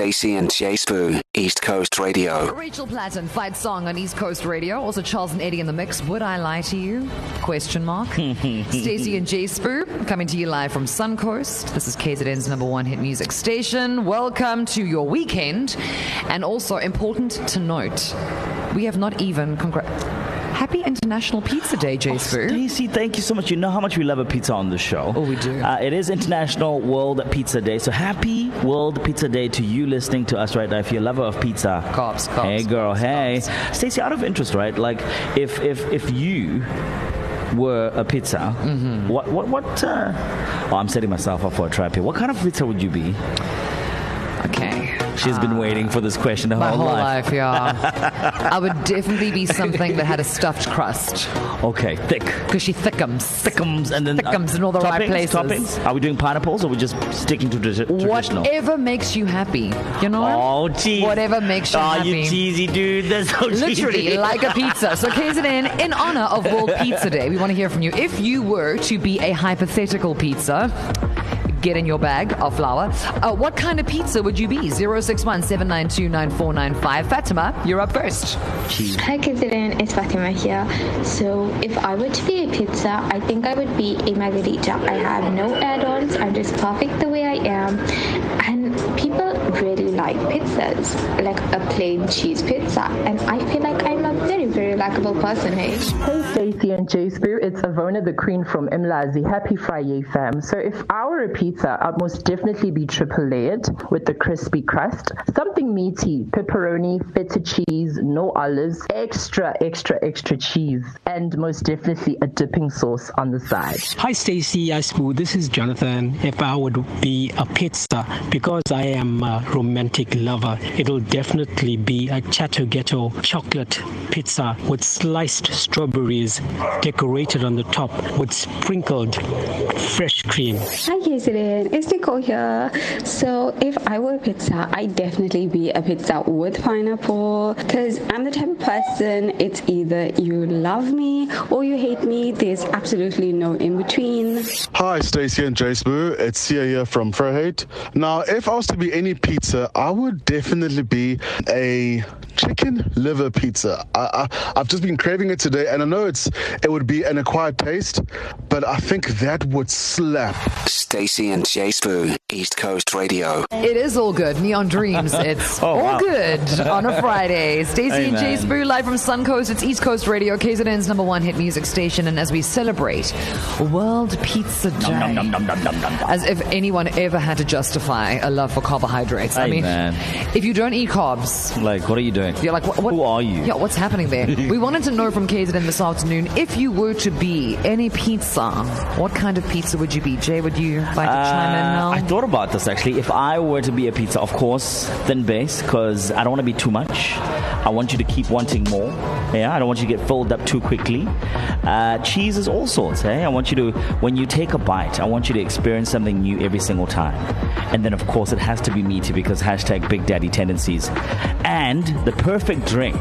Stacey and Jay Spoo, East Coast Radio. Rachel Platten, fight song on East Coast Radio. Also Charles and Eddie in the mix. Would I lie to you? Question mark. Stacey and Jay Spoo coming to you live from Suncoast. This is KZN's number one hit music station. Welcome to your weekend. And also important to note, we have not even congr- Happy International Pizza Day, Jay Oh, Spoo. Stacey, thank you so much. You know how much we love a pizza on the show. Oh, we do. Uh, it is International World Pizza Day. So happy World Pizza Day to you listening to us right now. If you're a lover of pizza. Cops, cops, Hey, girl. cops, hey. Stacey, out of interest, right? Like, if, if, if you were a pizza, Mm-hmm. what, what, what, uh, oh, I'm setting myself up for a trap here. What kind of pizza would you be? Okay. She's been waiting for this question her My whole, whole life. life, yeah. I would definitely be something that had a stuffed crust Okay, thick. because she thickums. Thickums and then uh, Thickums in all the right toppings, places. Toppings? Are we doing pineapples or are we just sticking to tradi- traditional? Whatever makes you happy, you know? Oh, geez. Whatever makes you oh, happy. Oh, you cheesy dude. That's so Literally, cheesy. like a pizza. So, KZN, in honor of World Pizza Day, we want to hear from you. If you were to be a hypothetical pizza, get in your bag of flour. Uh, what kind of pizza would you be? 061 792 9495. Fatima, you're up first. Hi Kizilin, it's Fatima here. So if I were to be a pizza, I think I would be a margarita. I have no add-ons. I'm just perfect the way I am. And people really like pizzas, like a plain cheese pizza. And I feel like I'm a very, very likable person, hey? Hey Stacey and Jay Spear, it's Avona the Queen from Imlazi. Happy Friday, fam. So if I were a pizza, I'd most definitely be triple layered with the crispy crust. Something meaty, pepperoni, feta cheese, no olives, extra, extra, extra cheese, and most definitely a dipping sauce on the side. Hi, Stacy Icebu. This is Jonathan. If I would be a pizza, because I am a romantic lover, it'll definitely be a Chateau Ghetto chocolate pizza with sliced strawberries decorated on the top with sprinkled fresh cream. Hi, Kizilin. It's Nicole here. So, if I were a pizza, I'd definitely be a pizza with pineapple because I'm the type of person, it's either you love me or you hate me. There's absolutely no in between. Hi, Stacey and Jay Spoo. It's Sia here from Frohate. Now, if I was to be any pizza, I would definitely be a chicken liver pizza. I, I've just been craving it today, and I know it's it would be an acquired taste, but I think that would slap. Stacy and Jay Spoo, East Coast Radio. It is all good. Neon Dreams. It's Oh, all wow. good on a Friday. Stacey and Jay. Spoo live from Suncoast. It's East Coast Radio, KZN's number one hit music station. And as we celebrate World Pizza Day, Nom, nom, nom, as if anyone ever had to justify a love for carbohydrates. I mean, if you don't eat carbs, Like, what are you doing? you're like, what, what- Who are you? Yeah, what's happening there? we wanted to know from KZN this afternoon if you were to be any pizza, what kind of pizza would you be? Jay, would you like to chime in uh, now? Thought about this actually. If I were to be a pizza, of course, thin base, because I don't want to be too much. I want you to keep wanting more. Yeah, I don't want you to get filled up too quickly. Uh, cheese is all sorts. Hey, I want you to, when you take a bite, I want you to experience something new every single time. And then, of course, it has to be meaty because hashtag Big Daddy tendencies. And the perfect drink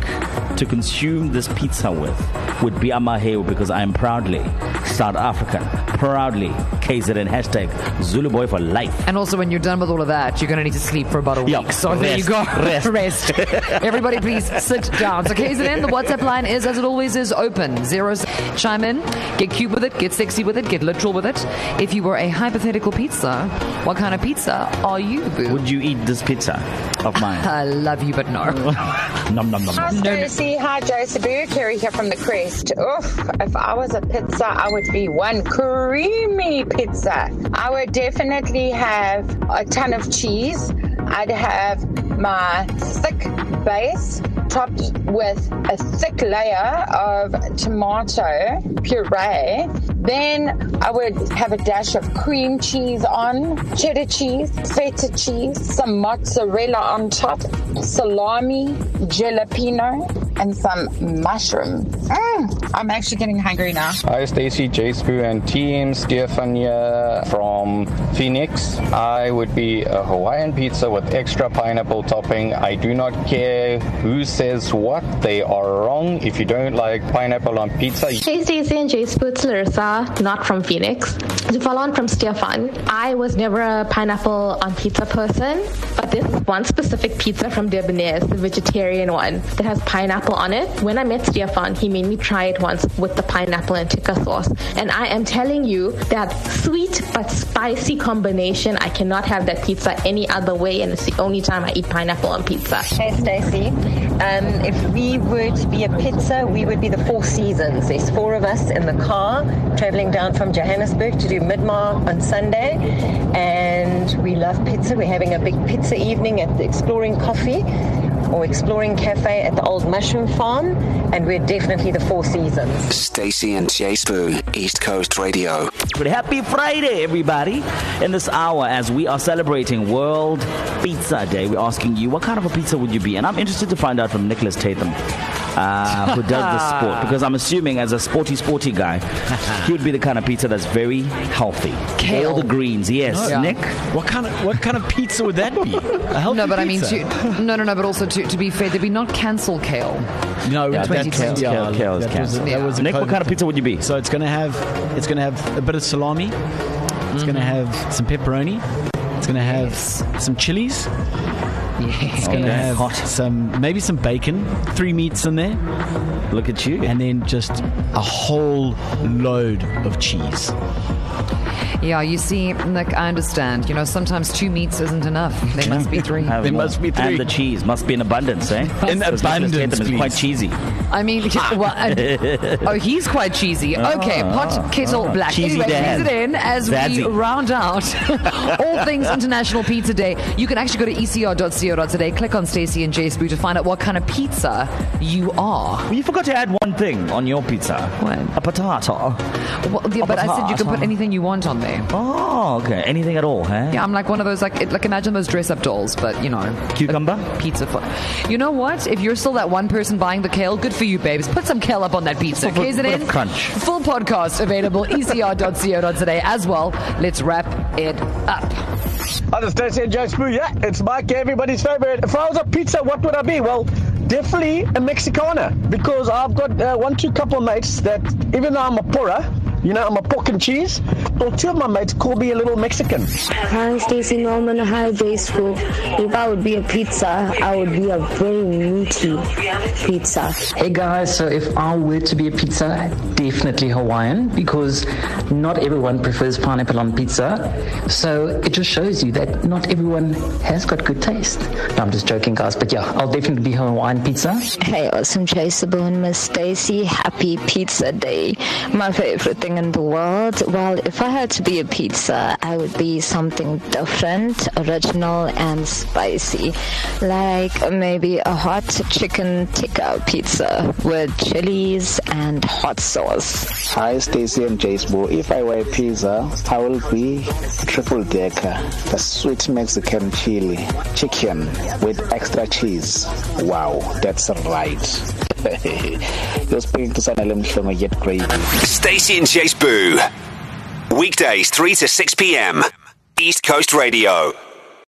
to consume this pizza with would be amahewu because I am proudly South African, proudly KZN hashtag Zulu boy for life. And also, when you're done with all of that, you're going to need to sleep for about a week. Yeah, So there you go. rest. Rest. Everybody, please sit down. So, KZN, the WhatsApp line is, as it always is, open. Zeros. Chime in. Get cute with it. Get sexy with it. Get literal with it. If you were a hypothetical pizza, what kind of pizza are you, boo? Would you eat this pizza of mine? I love you, but no. nom nom nom. Hi, nom. Stacey. Hi, Joseph. Carrie here from the Crest. Oof, if I was a pizza, I would be one creamy pizza. I would definitely have a ton of cheese. I'd have my thick base topped with a thick layer of tomato puree. Then I would have a dash of cream cheese on, cheddar cheese, feta cheese, some mozzarella on top, salami, jalapeno, and some mushrooms. Mm, I'm actually getting hungry now. Hi, Stacy, J Spoo, and team. Stefania from Phoenix. I would be a Hawaiian pizza with extra pineapple topping. I do not care who says what, they are wrong. If you don't like pineapple on pizza, Hey Stacey and Jay Spoots Larissa. Not from Phoenix. To follow on from Stefan, I was never a pineapple on pizza person, but this one specific pizza from Debonairs, the vegetarian one, that has pineapple on it. When I met Stefan, he made me try it once with the pineapple and tikka sauce. And I am telling you that sweet but spicy combination, I cannot have that pizza any other way, and it's the only time I eat pineapple on pizza. Hey, Stacey. Um, if we were to be a pizza, we would be the Four Seasons. There's four of us in the car traveling down from Johannesburg to do Midmar on Sunday, and we love pizza. We're having a big pizza evening at the Exploring Coffee or Exploring Cafe at the Old Mushroom Farm, and we're definitely the Four Seasons. Stacey and Jay Spoon, East Coast Radio. But happy Friday, everybody. In this hour, as we are celebrating World Pizza Day, we're asking you, what kind of a pizza would you be? And I'm interested to find out from Nicholas Tatham. Uh, who does the sport? Because I'm assuming, as a sporty, sporty guy, he would be the kind of pizza that's very healthy. Kale. All the greens, yes. No. Nick, What kind of what kind of pizza would that be? A healthy No, but I mean, to, no, no, no, but also to, to be fair, there'd be not cancel kale? no, Yeah, that's- that's kale, yeah, kale, kale is that was, canceled. that Nick, what kind of pizza would you be? So it's gonna have it's gonna have a bit of salami. It's gonna have some pepperoni. It's gonna have some chilies. It's gonna Okay. have Hot. some maybe some bacon, three meats in there, Look at you. and then just a whole load of cheese. Yeah, you see, Nick, I understand. You know, sometimes two meats isn't enough. There must be three. Have There must be three. And the cheese must be in abundance, eh? In Because Nicholas abundance, Tatham is quite cheesy. I mean, well, and- oh, he's quite cheesy. Okay, pot, kettle, ah. black. Cheesy anyway, dad. it in as we round out all things International Pizza Day. You can actually go to ecr.co.za, click on Stacey and Jay Spoo to find out what kind of pizza you are. Well, you forgot to add one thing on your pizza. What? A potato. Well, yeah, but I said you can put anything you want on there. Oh, okay. Anything at all, huh? Yeah, I'm like one of those like it, like imagine those dress up dolls, but you know, Cucumber? pizza. For, you know what? If you're still that one person buying the kale, good for you, babes. Put some kale up on that pizza. Put- Case it in. crunch. Full podcast available ecr.co.za as well. Let's wrap it up. Hi, this is Stacey and Joe Spoo. Yeah, it's Mike, everybody's favorite. If I was a pizza, what would I be? Well, definitely a Mexicana because I've got uh, one, two couple of mates that, even though I'm a pura, you know, I'm a pork and cheese, well, two of my mates call me a little Mexican. Hi, Stacey Norman. Hi, J School. If I would be a pizza, I would be a very meaty pizza. Hey guys, so if I were to be a pizza, definitely Hawaiian because not everyone prefers pineapple on pizza. So it just shows you that not everyone has got good taste. No, I'm just joking, guys, but yeah, I'll definitely be Hawaiian pizza. Hey, awesome J Sabone, Miss Stacy. Happy Pizza Day. My favorite thing in the world. Well, if I had to be a pizza, I would be something different, original, and spicy. Like maybe a hot chicken tikka pizza with chilies and hot sauce. Hi, Stacy and Jacebo. If I were a pizza, I will be triple decker, the sweet Mexican chili chicken with extra cheese. Wow, that's right. You're speaking to Sanele Mhlongo, yet gravy. Stacey and Chase Spoo. Weekdays 3 to 6 p.m. East Coast Radio.